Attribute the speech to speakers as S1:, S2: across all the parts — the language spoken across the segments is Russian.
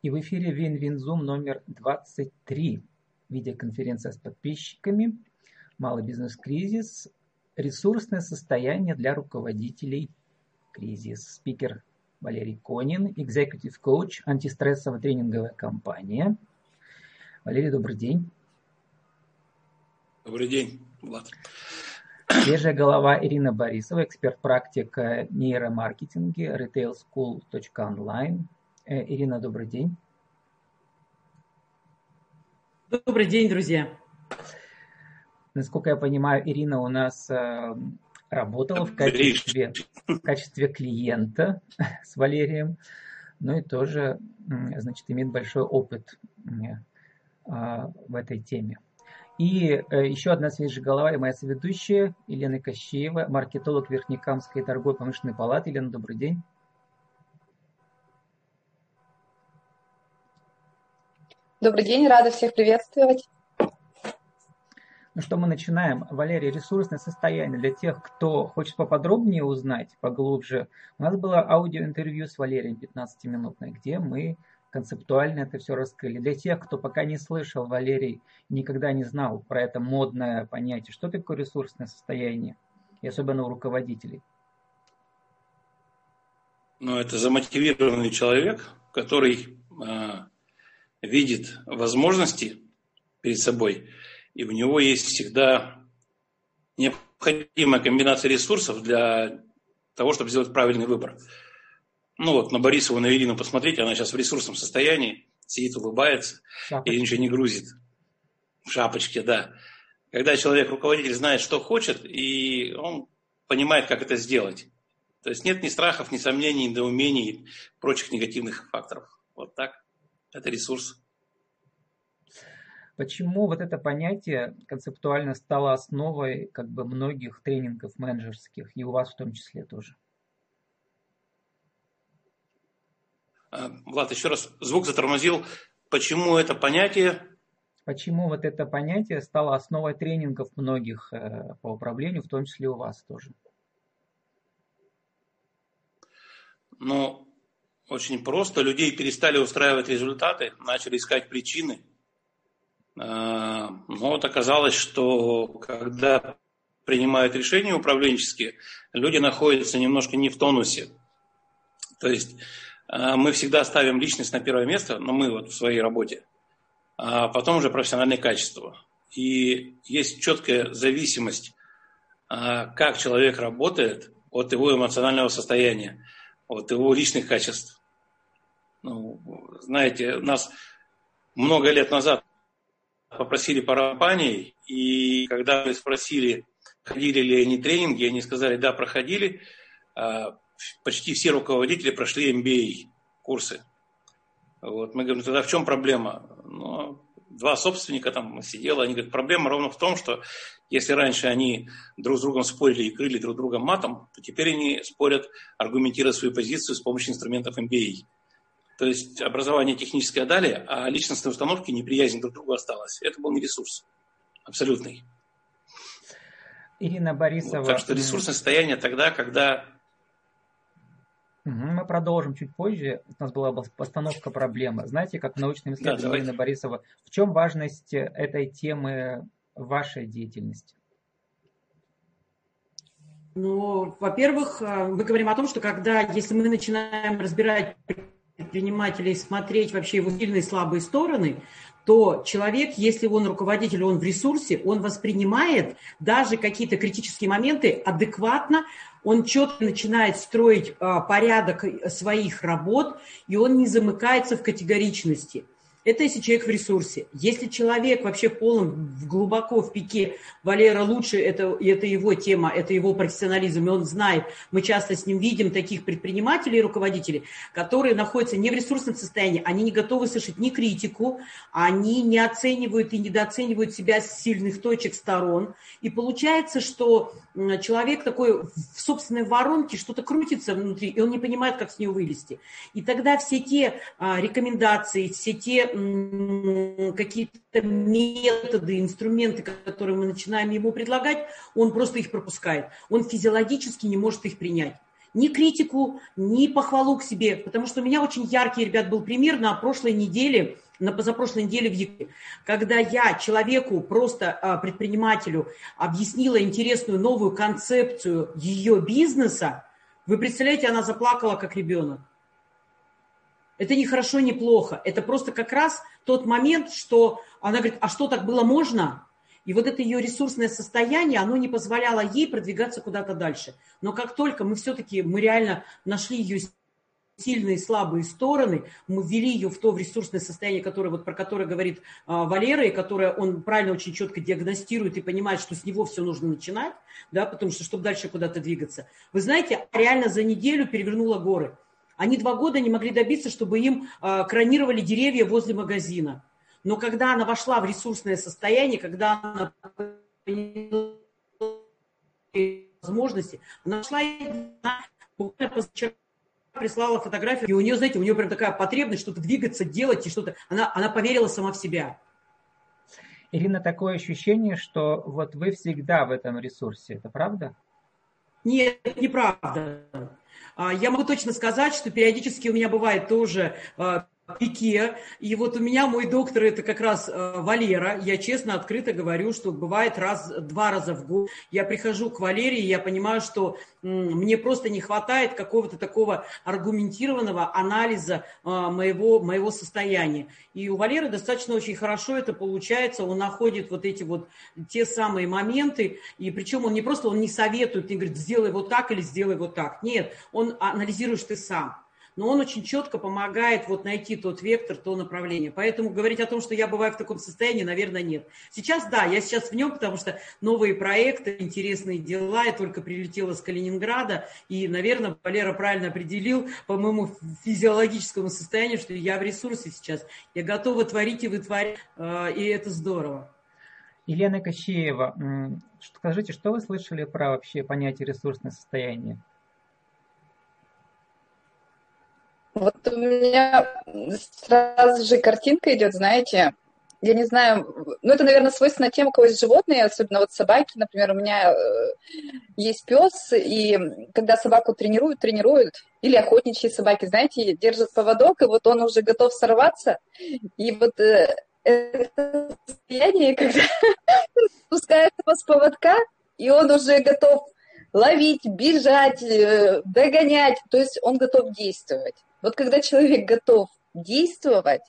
S1: И в эфире Вин-Вин-Зум номер 23. Видеоконференция с подписчиками. Малый бизнес-кризис. Ресурсное состояние для руководителей кризис. Спикер Валерий Конин, экзекутив коуч, антистрессовая тренинговая компания. Валерий, добрый день.
S2: Добрый день, Влад.
S1: Свежая голова Ирина Борисова, эксперт-практик нейромаркетинге, retailschool.online. Э, Ирина, добрый день.
S3: Добрый день, друзья.
S1: Насколько я понимаю, Ирина у нас э, работала в качестве, в качестве клиента с Валерием, ну и тоже, значит, имеет большой опыт э, в этой теме. И еще одна свежая голова и моя соведущая Елена Кощеева, маркетолог Верхнекамской торговой промышленной палаты. Елена, добрый день.
S4: Добрый день, рада всех приветствовать.
S1: Ну что, мы начинаем. Валерий, ресурсное состояние для тех, кто хочет поподробнее узнать, поглубже. У нас было аудиоинтервью с Валерием 15-минутное, где мы концептуально это все раскрыли. Для тех, кто пока не слышал, Валерий никогда не знал про это модное понятие, что такое ресурсное состояние, и особенно у руководителей.
S2: Ну, это замотивированный человек, который а, видит возможности перед собой, и у него есть всегда необходимая комбинация ресурсов для того, чтобы сделать правильный выбор. Ну вот, на Борисову, на Ирину посмотрите, она сейчас в ресурсном состоянии, сидит, улыбается, Шапочка. и ничего не грузит. В шапочке, да. Когда человек, руководитель, знает, что хочет, и он понимает, как это сделать. То есть нет ни страхов, ни сомнений, ни недоумений, прочих негативных факторов. Вот так. Это ресурс.
S1: Почему вот это понятие концептуально стало основой как бы многих тренингов менеджерских, и у вас в том числе тоже?
S2: А, Влад, еще раз, звук затормозил. Почему это понятие?
S1: Почему вот это понятие стало основой тренингов многих э, по управлению, в том числе у вас тоже?
S2: Ну, очень просто. Людей перестали устраивать результаты, начали искать причины. А, но вот оказалось, что когда принимают решения управленческие, люди находятся немножко не в тонусе. То есть а, мы всегда ставим личность на первое место, но мы вот в своей работе, а потом уже профессиональные качества. И есть четкая зависимость, а, как человек работает от его эмоционального состояния, от его личных качеств. Ну, знаете, нас много лет назад попросили по компании, и когда мы спросили, ходили ли они тренинги, они сказали, да, проходили. А, почти все руководители прошли MBA курсы. Вот, мы говорим, тогда в чем проблема? Ну, два собственника там сидело, они говорят, проблема ровно в том, что если раньше они друг с другом спорили и крыли друг друга матом, то теперь они спорят, аргументируя свою позицию с помощью инструментов MBA. То есть образование техническое дали, а личностные установки, неприязнь друг к другу осталась. Это был не ресурс. Абсолютный.
S1: Ирина Борисова. Вот,
S2: так что ресурсное состояние тогда, когда...
S1: Мы продолжим чуть позже. У нас была постановка проблемы. Знаете, как в научном исследовании да, Ирина Борисова, в чем важность этой темы вашей деятельности?
S3: Ну, во-первых, э, мы говорим о том, что когда, если мы начинаем разбирать предпринимателей смотреть вообще его сильные и слабые стороны, то человек, если он руководитель, он в ресурсе, он воспринимает даже какие-то критические моменты адекватно, он четко начинает строить а, порядок своих работ, и он не замыкается в категоричности – это если человек в ресурсе. Если человек вообще полон, глубоко в пике, Валера лучше, это, это его тема, это его профессионализм, и он знает, мы часто с ним видим таких предпринимателей и руководителей, которые находятся не в ресурсном состоянии, они не готовы слышать ни критику, они не оценивают и недооценивают себя с сильных точек сторон. И получается, что человек такой в собственной воронке, что-то крутится внутри, и он не понимает, как с нее вылезти. И тогда все те а, рекомендации, все те какие-то методы, инструменты, которые мы начинаем ему предлагать, он просто их пропускает. Он физиологически не может их принять. Ни критику, ни похвалу к себе. Потому что у меня очень яркий, ребят, был пример на прошлой неделе, на позапрошлой неделе в Якутии, когда я человеку, просто а, предпринимателю, объяснила интересную новую концепцию ее бизнеса, вы представляете, она заплакала как ребенок. Это не хорошо, не плохо. Это просто как раз тот момент, что она говорит, а что так было можно? И вот это ее ресурсное состояние, оно не позволяло ей продвигаться куда-то дальше. Но как только мы все-таки, мы реально нашли ее сильные и слабые стороны, мы ввели ее в то в ресурсное состояние, которое, вот, про которое говорит а, Валера, и которое он правильно очень четко диагностирует и понимает, что с него все нужно начинать, да, потому что, чтобы дальше куда-то двигаться. Вы знаете, реально за неделю перевернула горы. Они два года не могли добиться, чтобы им а, кронировали деревья возле магазина. Но когда она вошла в ресурсное состояние, когда она возможности, она шла позавчера прислала фотографию, и у нее, знаете, у нее прям такая потребность что-то двигаться, делать и что-то. Она, она поверила сама в себя.
S1: Ирина, такое ощущение, что вот вы всегда в этом ресурсе, это правда?
S3: Нет, неправда. А, я могу точно сказать, что периодически у меня бывает тоже а, пике. И вот у меня мой доктор это как раз э, Валера. Я честно, открыто говорю, что бывает раз, два раза в год. Я прихожу к Валерии, я понимаю, что мне просто не хватает какого-то такого аргументированного анализа э, моего, моего состояния. И у Валеры достаточно очень хорошо это получается. Он находит вот эти вот те самые моменты. И причем он не просто, он не советует, не говорит, сделай вот так или сделай вот так. Нет, он анализируешь ты сам но он очень четко помогает вот найти тот вектор, то направление. Поэтому говорить о том, что я бываю в таком состоянии, наверное, нет. Сейчас, да, я сейчас в нем, потому что новые проекты, интересные дела, я только прилетела с Калининграда, и, наверное, Валера правильно определил по моему физиологическому состоянию, что я в ресурсе сейчас. Я готова творить и вытворять, э, и это здорово.
S1: Елена Кощеева, скажите, что вы слышали про вообще понятие ресурсное состояние?
S4: Вот у меня сразу же картинка идет, знаете, я не знаю, ну это, наверное, свойственно тем, у кого есть животные, особенно вот собаки, например, у меня э, есть пес, и когда собаку тренируют, тренируют, или охотничьи собаки, знаете, держат поводок, и вот он уже готов сорваться, и вот э, это состояние, когда спускается с поводка, и он уже готов ловить, бежать, э, догонять, то есть он готов действовать. Вот когда человек готов действовать,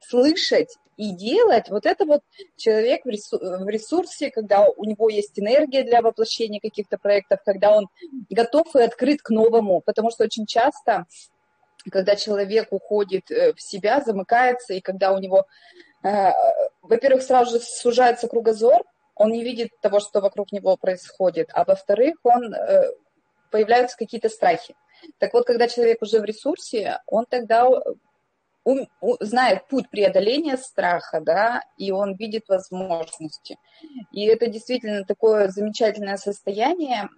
S4: слышать и делать, вот это вот человек в ресурсе, когда у него есть энергия для воплощения каких-то проектов, когда он готов и открыт к новому, потому что очень часто, когда человек уходит э, в себя, замыкается, и когда у него, э, во-первых, сразу же сужается кругозор, он не видит того, что вокруг него происходит, а во-вторых, он э, появляются какие-то страхи. Так вот, когда человек уже в ресурсе, он тогда ум, знает путь преодоления страха, да, и он видит возможности. И это действительно такое замечательное состояние,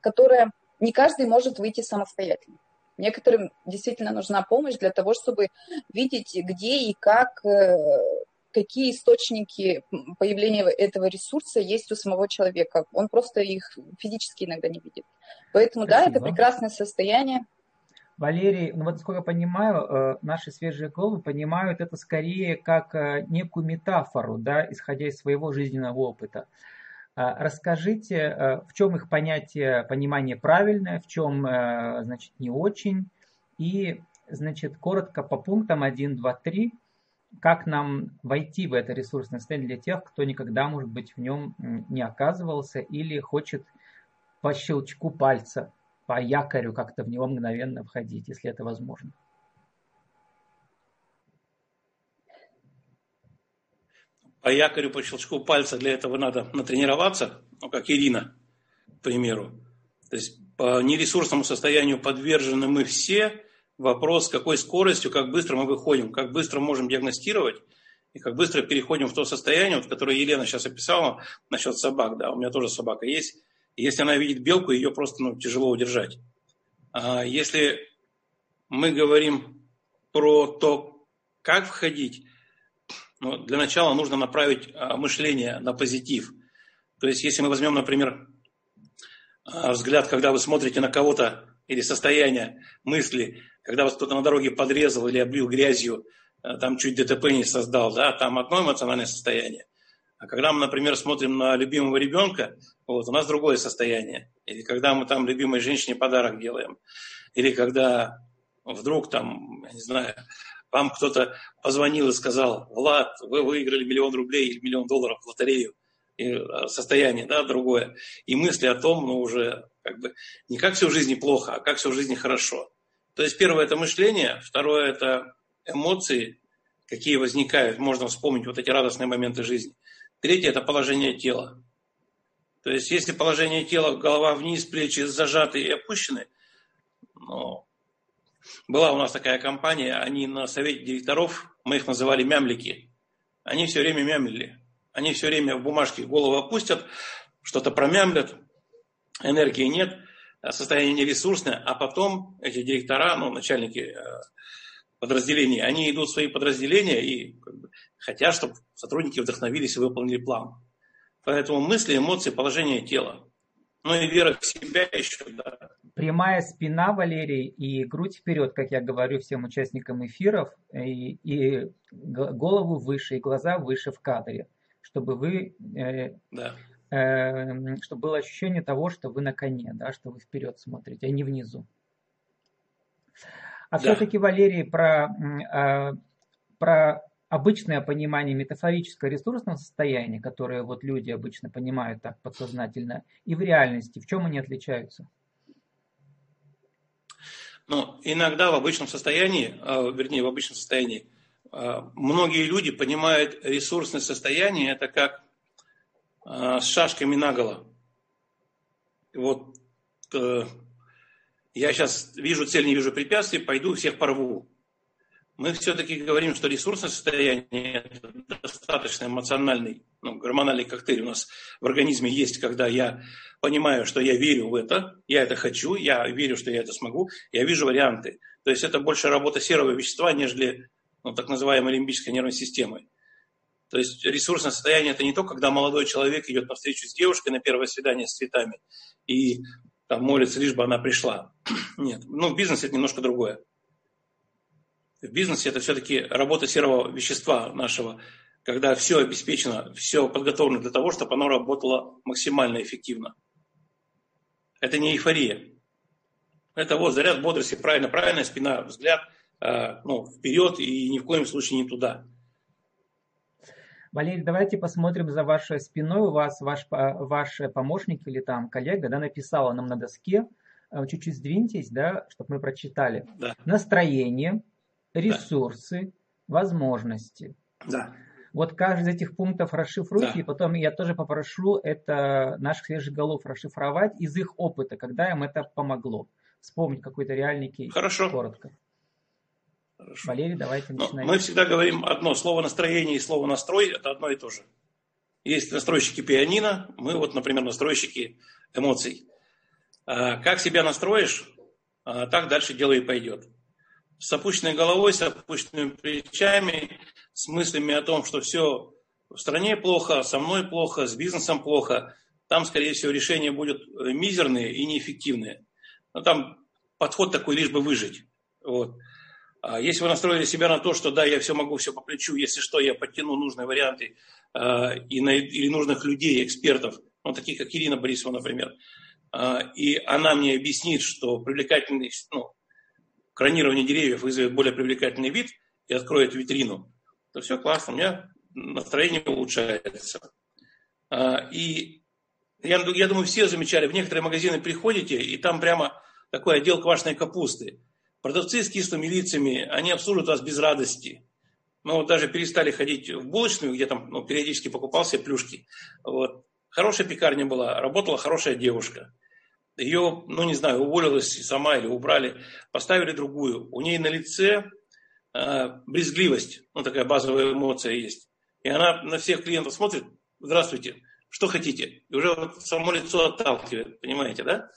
S4: которое не каждый может выйти самостоятельно. Некоторым действительно нужна помощь для того, чтобы видеть, где и как э, какие источники появления этого ресурса есть у самого человека. Он просто их физически иногда не видит. Поэтому, Спасибо. да, это прекрасное состояние.
S1: Валерий, ну вот насколько я понимаю, э, наши свежие головы понимают это скорее как э, некую метафору, да, исходя из своего жизненного опыта. А расскажите, э, в чем их понятие, понимание правильное, в чем, значит, не очень. И, значит, коротко по пунктам 1, 2, 3 как нам войти в это ресурсное состояние для тех, кто никогда, может быть, в нем не оказывался или хочет по щелчку пальца, по якорю как-то в него мгновенно входить, если это возможно.
S2: По якорю, по щелчку пальца для этого надо натренироваться, ну, как Ирина, к примеру. То есть по нересурсному состоянию подвержены мы все, вопрос, с какой скоростью, как быстро мы выходим, как быстро можем диагностировать и как быстро переходим в то состояние, вот, которое Елена сейчас описала насчет собак. Да, у меня тоже собака есть. Если она видит белку, ее просто ну, тяжело удержать. А если мы говорим про то, как входить, ну, для начала нужно направить а, мышление на позитив. То есть, если мы возьмем, например, а, взгляд, когда вы смотрите на кого-то или состояние мысли, когда вас кто-то на дороге подрезал или облил грязью, э, там чуть ДТП не создал, да, там одно эмоциональное состояние. А когда мы, например, смотрим на любимого ребенка, вот, у нас другое состояние. Или когда мы там любимой женщине подарок делаем. Или когда вдруг там, я не знаю, вам кто-то позвонил и сказал, Влад, вы выиграли миллион рублей или миллион долларов в лотерею. И а, состояние, да, другое. И мысли о том, ну, уже как бы не как все в жизни плохо, а как все в жизни хорошо. То есть первое – это мышление, второе – это эмоции, какие возникают, можно вспомнить вот эти радостные моменты жизни. Третье – это положение тела. То есть, если положение тела, голова вниз, плечи зажаты и опущены, ну, была у нас такая компания, они на совете директоров, мы их называли мямлики, они все время мямлили. Они все время в бумажке голову опустят, что-то промямлят, энергии нет, состояние нересурсное, а потом эти директора, ну, начальники э, подразделений, они идут в свои подразделения и как бы, хотят, чтобы сотрудники вдохновились и выполнили план. Поэтому мысли, эмоции, положение тела. Ну и вера в себя еще, да.
S1: Прямая спина, Валерий, и грудь вперед, как я говорю всем участникам эфиров, и, и голову выше, и глаза выше в кадре, чтобы вы, э, да. Э, чтобы было ощущение того, что вы на коне, да, что вы вперед смотрите, а не внизу. А да. все-таки, Валерий, про, э, про обычное понимание метафорического ресурсного состояния, которое вот люди обычно понимают так подсознательно, и в реальности, в чем они отличаются?
S2: Ну, иногда в обычном состоянии, а, вернее, в обычном состоянии, а, многие люди понимают ресурсное состояние, это как а, с шашками наголо. Вот э, я сейчас вижу цель, не вижу препятствий, пойду всех порву мы все-таки говорим, что ресурсное состояние – это достаточно эмоциональный, ну, гормональный коктейль у нас в организме есть, когда я понимаю, что я верю в это, я это хочу, я верю, что я это смогу, я вижу варианты. То есть это больше работа серого вещества, нежели ну, так называемой лимбической нервной системы. То есть ресурсное состояние – это не то, когда молодой человек идет на встречу с девушкой на первое свидание с цветами и там молится, лишь бы она пришла. Нет, ну, бизнес – это немножко другое в бизнесе это все-таки работа серого вещества нашего, когда все обеспечено, все подготовлено для того, чтобы оно работало максимально эффективно. Это не эйфория. Это вот заряд бодрости, правильно, правильная спина, взгляд э, ну, вперед и ни в коем случае не туда.
S1: Валерий, давайте посмотрим за вашей спиной. У вас ваш, ваш помощник или там коллега да, написала нам на доске, э, чуть-чуть сдвиньтесь, да, чтобы мы прочитали. Да. Настроение, ресурсы, да. возможности.
S2: Да.
S1: Вот каждый из этих пунктов расшифруйте, да. и потом я тоже попрошу это наших свежих голов расшифровать из их опыта, когда им это помогло. Вспомнить какой-то реальный кейс.
S2: Хорошо.
S1: Коротко. Хорошо. Валерий, давайте начинаем.
S2: Мы всегда говорим одно. Слово настроение и слово настрой – это одно и то же. Есть настройщики пианино, мы вот, например, настройщики эмоций. А как себя настроишь, а так дальше дело и пойдет с опущенной головой, с опущенными плечами, с мыслями о том, что все в стране плохо, со мной плохо, с бизнесом плохо, там, скорее всего, решения будут мизерные и неэффективные. Но там подход такой, лишь бы выжить. Вот. А если вы настроили себя на то, что да, я все могу, все по плечу, если что, я подтяну нужные варианты э, и на, или нужных людей, экспертов, ну, таких как Ирина Борисова, например, э, и она мне объяснит, что привлекательный, ну, кронирование деревьев вызовет более привлекательный вид и откроет витрину, то все классно, у меня настроение улучшается. А, и я, я думаю, все замечали, в некоторые магазины приходите, и там прямо такой отдел квашеной капусты. Продавцы с кислыми лицами, они обслуживают вас без радости. Мы вот даже перестали ходить в булочную, где там ну, периодически покупал себе плюшки. Вот. Хорошая пекарня была, работала хорошая девушка ее, ну не знаю, уволилась сама или убрали, поставили другую. У ней на лице э, брезгливость, ну такая базовая эмоция есть. И она на всех клиентов смотрит, здравствуйте, что хотите? И уже вот само лицо отталкивает, понимаете, да?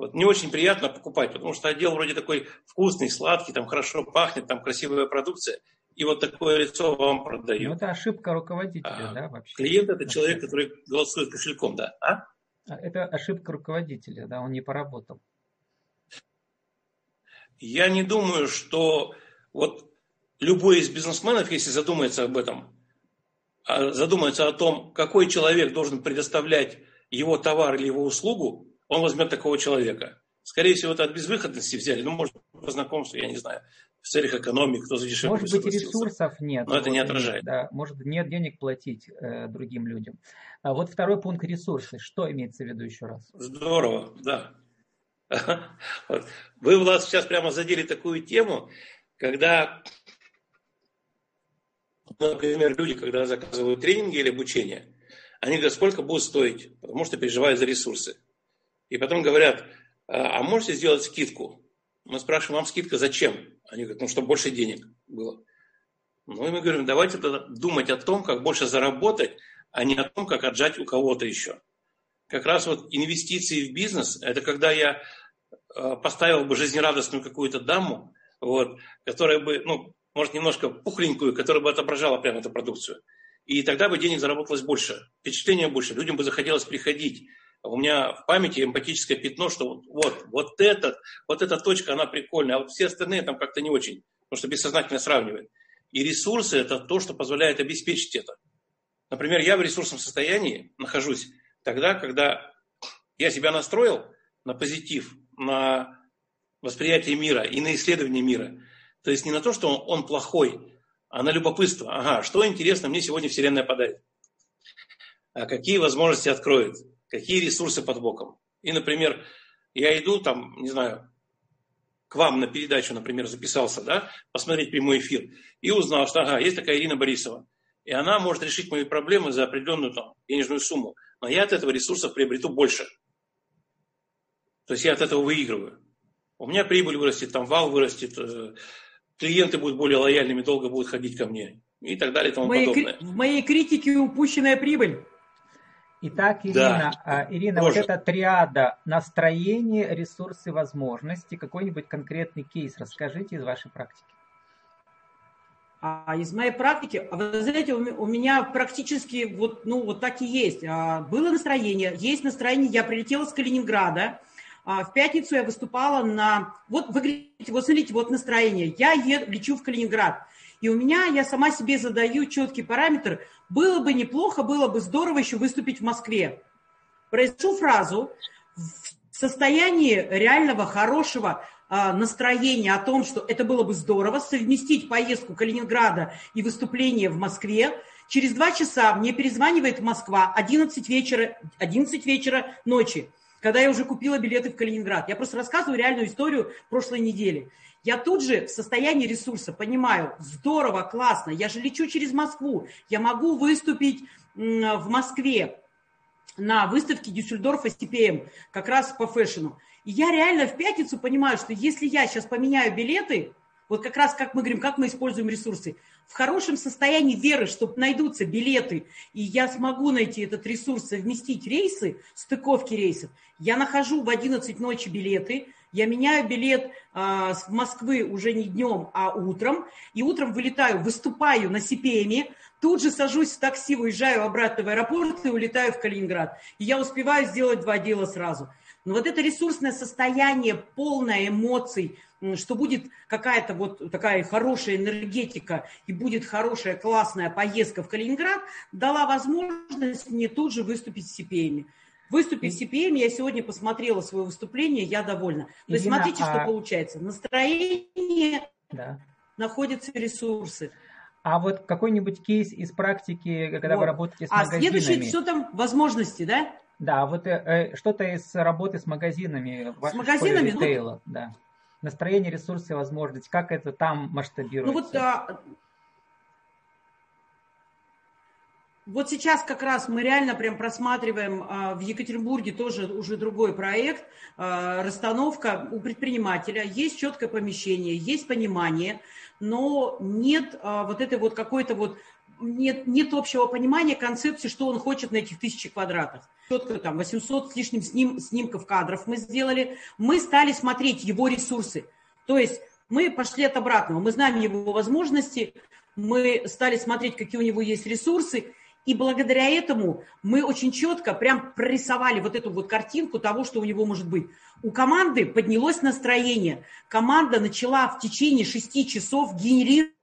S2: Вот не очень приятно покупать, потому что отдел вроде такой вкусный, сладкий, там хорошо пахнет, там красивая продукция, и вот такое лицо вам продают. Ну,
S1: это ошибка руководителя, а, да, вообще.
S2: Клиент – это человек, который голосует кошельком, да. А?
S1: А, это ошибка руководителя, да, он не поработал.
S2: Я не думаю, что вот любой из бизнесменов, если задумается об этом, а, задумается о том, какой человек должен предоставлять его товар или его услугу, он возьмет такого человека. Скорее всего, это от безвыходности взяли, ну, может, по знакомству, я не знаю, в целях экономики, кто за дешевле
S1: Может быть, ресурсов нет.
S2: Но это не отражает.
S1: Да, может, нет денег платить э, другим людям. А вот второй пункт – ресурсы. Что имеется в виду еще раз?
S2: Здорово, да. Вы, Влад, сейчас прямо задели такую тему, когда, например, люди, когда заказывают тренинги или обучение, они говорят, сколько будет стоить, потому что переживают за ресурсы. И потом говорят, а, а можете сделать скидку? Мы спрашиваем, вам скидка зачем? Они говорят, ну, чтобы больше денег было. Ну, и мы говорим, давайте думать о том, как больше заработать, а не о том, как отжать у кого-то еще. Как раз вот инвестиции в бизнес, это когда я э, поставил бы жизнерадостную какую-то даму, вот, которая бы, ну, может, немножко пухленькую, которая бы отображала прямо эту продукцию. И тогда бы денег заработалось больше, впечатления больше, людям бы захотелось приходить. У меня в памяти эмпатическое пятно, что вот, вот этот, вот эта точка, она прикольная, а вот все остальные там как-то не очень, потому что бессознательно сравнивает. И ресурсы – это то, что позволяет обеспечить это. Например, я в ресурсном состоянии нахожусь тогда, когда я себя настроил на позитив, на восприятие мира и на исследование мира. То есть не на то, что он, он плохой, а на любопытство. Ага, что интересно мне сегодня Вселенная подарит? А какие возможности откроет? Какие ресурсы под боком? И, например, я иду там, не знаю, к вам на передачу, например, записался, да, посмотреть прямой эфир, и узнал, что, ага, есть такая Ирина Борисова, и она может решить мои проблемы за определенную там, денежную сумму, но я от этого ресурса приобрету больше. То есть я от этого выигрываю. У меня прибыль вырастет, там вал вырастет, э, клиенты будут более лояльными, долго будут ходить ко мне и так далее и тому
S3: в моей,
S2: подобное.
S3: В моей критике упущенная прибыль.
S1: Итак, Ирина, да, Ирина вот эта триада настроение, ресурсы, возможности, какой-нибудь конкретный кейс расскажите из вашей практики.
S3: А из моей практики, а вы знаете, у меня практически вот, ну, вот так и есть. А, было настроение, есть настроение. Я прилетела с Калининграда. А, в пятницу я выступала на... Вот вы говорите, вот смотрите, вот настроение. Я еду, лечу в Калининград. И у меня, я сама себе задаю четкий параметр, было бы неплохо, было бы здорово еще выступить в Москве. Произношу фразу в состоянии реального хорошего а, настроения о том, что это было бы здорово, совместить поездку Калининграда и выступление в Москве. Через два часа мне перезванивает Москва, 11 вечера, 11 вечера ночи, когда я уже купила билеты в Калининград. Я просто рассказываю реальную историю прошлой недели. Я тут же в состоянии ресурса понимаю, здорово, классно, я же лечу через Москву, я могу выступить в Москве на выставке Дюссельдорфа CPM, как раз по фэшну. И я реально в пятницу понимаю, что если я сейчас поменяю билеты, вот как раз как мы говорим, как мы используем ресурсы, в хорошем состоянии веры, что найдутся билеты, и я смогу найти этот ресурс, совместить рейсы, стыковки рейсов, я нахожу в 11 ночи билеты, я меняю билет а, с Москвы уже не днем, а утром, и утром вылетаю, выступаю на Сипеме, тут же сажусь в такси, уезжаю обратно в аэропорт и улетаю в Калининград. И я успеваю сделать два дела сразу. Но вот это ресурсное состояние, полное эмоций, что будет какая-то вот такая хорошая энергетика и будет хорошая классная поездка в Калининград, дала возможность мне тут же выступить в CPM. Выступить в CPM, я сегодня посмотрела свое выступление, я довольна. То есть смотрите, а... что получается. Настроение, да. находятся ресурсы.
S1: А вот какой-нибудь кейс из практики, когда вот. вы работаете с а магазинами? А
S3: следующее, все там возможности, да?
S1: Да, вот э, э, что-то из работы с магазинами. С магазинами? Ну, ритейла, ну, да. Настроение, ресурсы, возможности. Как это там масштабируется?
S3: Ну вот, а, вот сейчас как раз мы реально прям просматриваем а, в Екатеринбурге тоже уже другой проект. А, расстановка у предпринимателя. Есть четкое помещение, есть понимание, но нет а, вот этой вот какой-то вот нет, нет общего понимания концепции, что он хочет на этих тысячи квадратах. Четко там 800 с лишним сним, снимков кадров мы сделали. Мы стали смотреть его ресурсы. То есть мы пошли от обратного. Мы знаем его возможности, мы стали смотреть, какие у него есть ресурсы, И благодаря этому мы очень четко прям прорисовали вот эту вот картинку того, что у него может быть. У команды поднялось настроение. Команда начала в течение шести часов генерировать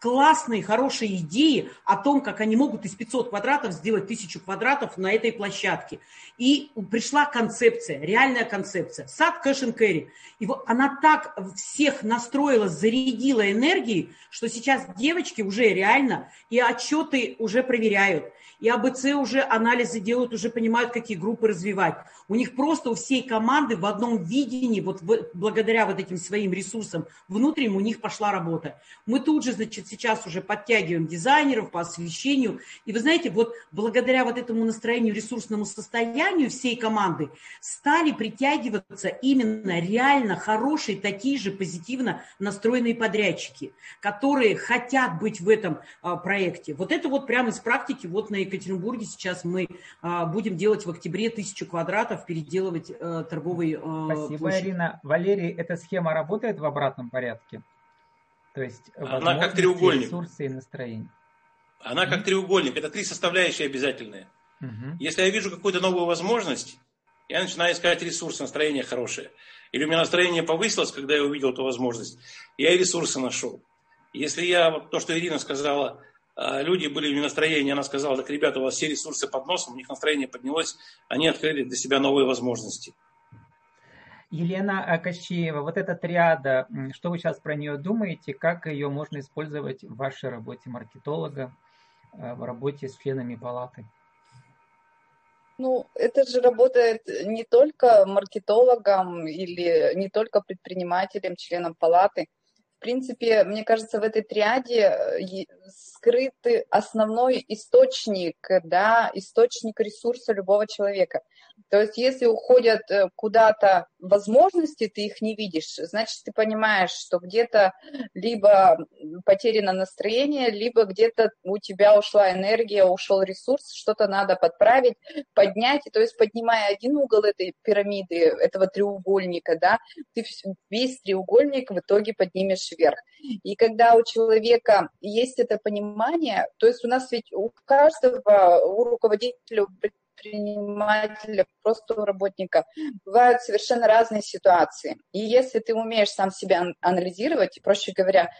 S3: классные, хорошие идеи о том, как они могут из 500 квадратов сделать 1000 квадратов на этой площадке. И пришла концепция, реальная концепция. Сад кэш carry. И вот она так всех настроила, зарядила энергией, что сейчас девочки уже реально и отчеты уже проверяют и АБЦ уже анализы делают, уже понимают, какие группы развивать. У них просто у всей команды в одном видении, вот в, благодаря вот этим своим ресурсам внутренним у них пошла работа. Мы тут же, значит, сейчас уже подтягиваем дизайнеров по освещению. И вы знаете, вот благодаря вот этому настроению, ресурсному состоянию всей команды стали притягиваться именно реально хорошие, такие же позитивно настроенные подрядчики, которые хотят быть в этом а, проекте. Вот это вот прямо из практики вот на Екатеринбурге сейчас мы а, будем делать в октябре тысячу квадратов, переделывать а, торговый
S1: а, Спасибо, площадь. Ирина. Валерий, эта схема работает в обратном порядке?
S2: То есть Она как треугольник.
S1: ресурсы и настроение.
S2: Она как треугольник. Это три составляющие обязательные. Угу. Если я вижу какую-то новую возможность, я начинаю искать ресурсы, настроение хорошее. Или у меня настроение повысилось, когда я увидел эту возможность, я и ресурсы нашел. Если я, то, что Ирина сказала, люди были в настроении, она сказала, так, ребята, у вас все ресурсы под носом, у них настроение поднялось, они открыли для себя новые возможности.
S1: Елена Кощеева, вот эта триада, что вы сейчас про нее думаете, как ее можно использовать в вашей работе маркетолога, э, в работе с членами палаты?
S4: Ну, это же работает не только маркетологом или не только предпринимателем, членом палаты. Принципе, мне кажется, в этой триаде э, скрытый основной источник, да, источник ресурса любого человека. То есть если уходят э, куда-то возможности, ты их не видишь, значит, ты понимаешь, что где-то либо потеряно настроение, либо где-то у тебя ушла энергия, ушел ресурс, что-то надо подправить, поднять. То есть поднимая один угол этой пирамиды, этого треугольника, да, ты весь треугольник в итоге поднимешь вверх. И когда у человека есть это понимание, то есть у нас ведь у каждого, у руководителя, предпринимателя, просто у работника, бывают совершенно разные ситуации. И если ты умеешь сам себя анализировать, проще говоря,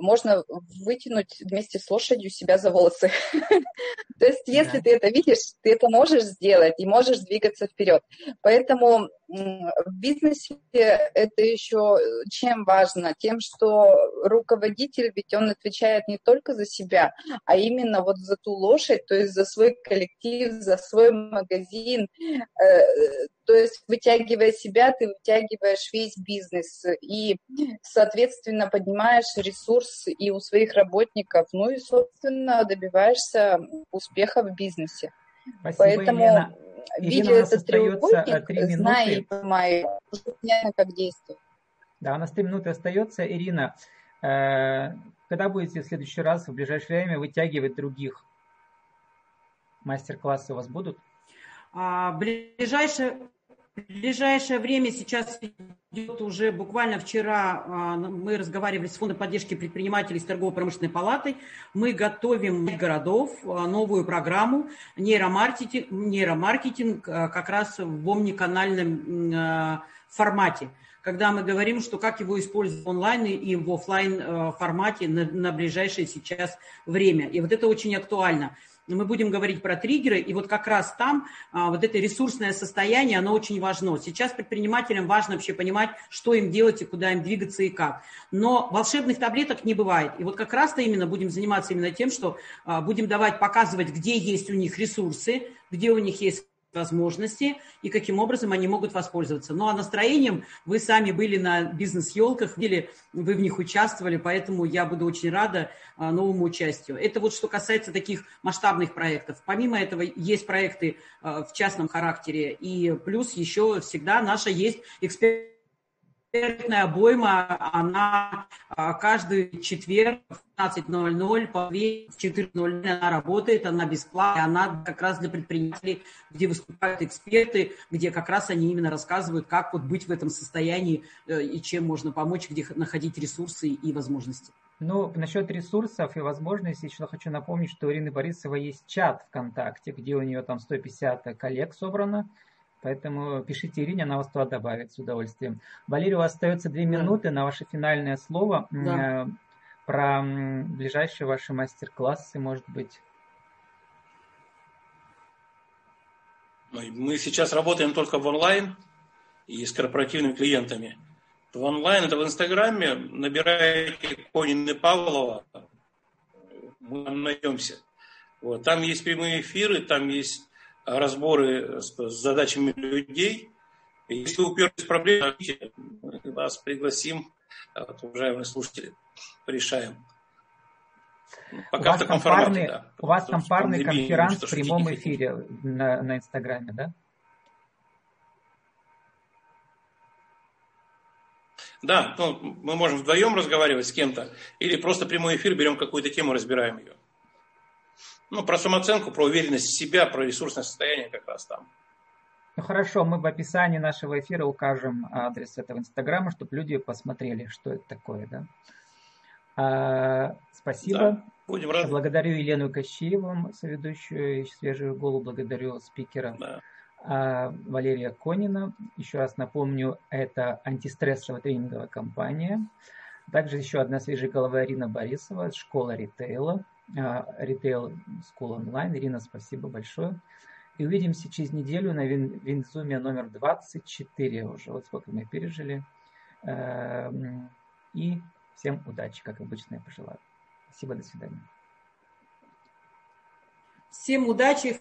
S4: можно вытянуть вместе с лошадью себя за волосы. То есть если ты это видишь, ты это можешь сделать и можешь двигаться вперед. Поэтому в бизнесе это еще чем важно? Тем, что руководитель, ведь он отвечает не только за себя, а именно вот за ту лошадь, то есть за свой коллектив, за свой магазин. Э, то есть вытягивая себя, ты вытягиваешь весь бизнес и, соответственно, поднимаешь ресурс и у своих работников, ну и, собственно, добиваешься успеха в бизнесе.
S1: Спасибо, Поэтому Елена видя этот треугольник,
S4: зная и понимая, понятно, как действовать.
S1: Да, у нас три минуты остается. Ирина, э, когда будете в следующий раз, в ближайшее время, вытягивать других? Мастер-классы у вас будут?
S3: А, ближайшее, в ближайшее время сейчас идет уже буквально вчера а, мы разговаривали с Фондом поддержки предпринимателей с торгово-промышленной палатой. Мы готовим городов а, новую программу нейромаркетинг, нейромаркетинг как раз в омниканальном формате когда мы говорим, что как его использовать онлайн и в офлайн формате на, на ближайшее сейчас время. И вот это очень актуально мы будем говорить про триггеры, и вот как раз там а, вот это ресурсное состояние, оно очень важно. Сейчас предпринимателям важно вообще понимать, что им делать и куда им двигаться и как. Но волшебных таблеток не бывает. И вот как раз-то именно будем заниматься именно тем, что а, будем давать, показывать, где есть у них ресурсы, где у них есть возможности и каким образом они могут воспользоваться. Ну а настроением вы сами были на бизнес-елках, видели, вы в них участвовали, поэтому я буду очень рада а, новому участию. Это вот что касается таких масштабных проектов. Помимо этого есть проекты а, в частном характере и плюс еще всегда наша есть эксперт Экспертная обойма, она а, каждый четверг в 15.00 по 2 в 4.00 она работает, она бесплатная, она как раз для предпринимателей, где выступают эксперты, где как раз они именно рассказывают, как вот быть в этом состоянии э, и чем можно помочь, где находить ресурсы и возможности.
S1: Ну, насчет ресурсов и возможностей еще хочу напомнить, что у Ирины Борисовой есть чат ВКонтакте, где у нее там 150 коллег собрано, Поэтому пишите Ирине, она вас туда добавит с удовольствием. Валерий, у вас остается две минуты на ваше финальное слово да. Э, про ближайшие ваши мастер-классы, может быть.
S2: Мы сейчас работаем только в онлайн и с корпоративными клиентами. В онлайн, это в Инстаграме, набираете Конин и Павлова, мы найдемся. Вот. Там есть прямые эфиры, там есть разборы с, задачами людей. Если уперлись в проблемы, мы вас пригласим, а вот, уважаемые слушатели, порешаем.
S1: Пока у вас в таком формате, парный, да. У вас там парный конферанс в прямом эфире на, на Инстаграме, да?
S2: Да, ну, мы можем вдвоем разговаривать с кем-то, или просто прямой эфир, берем какую-то тему, разбираем ее. Ну, про самооценку, про уверенность в себя, про ресурсное состояние как раз там.
S1: Ну хорошо, мы в описании нашего эфира укажем адрес этого инстаграма, чтобы люди посмотрели, что это такое, да. А, спасибо. Да,
S2: будем рады.
S1: Благодарю Елену Кощееву, соведущую «Свежую голову», благодарю спикера да. а, Валерия Конина. Еще раз напомню, это антистрессовая тренинговая компания. Также еще одна свежая голова Ирина Борисова, школа ритейла. Retail School Online. Ирина, спасибо большое. И увидимся через неделю на Винзуме номер 24 уже. Вот сколько мы пережили. Эм, и всем удачи, как обычно я пожелаю. Спасибо, до свидания.
S3: Всем удачи.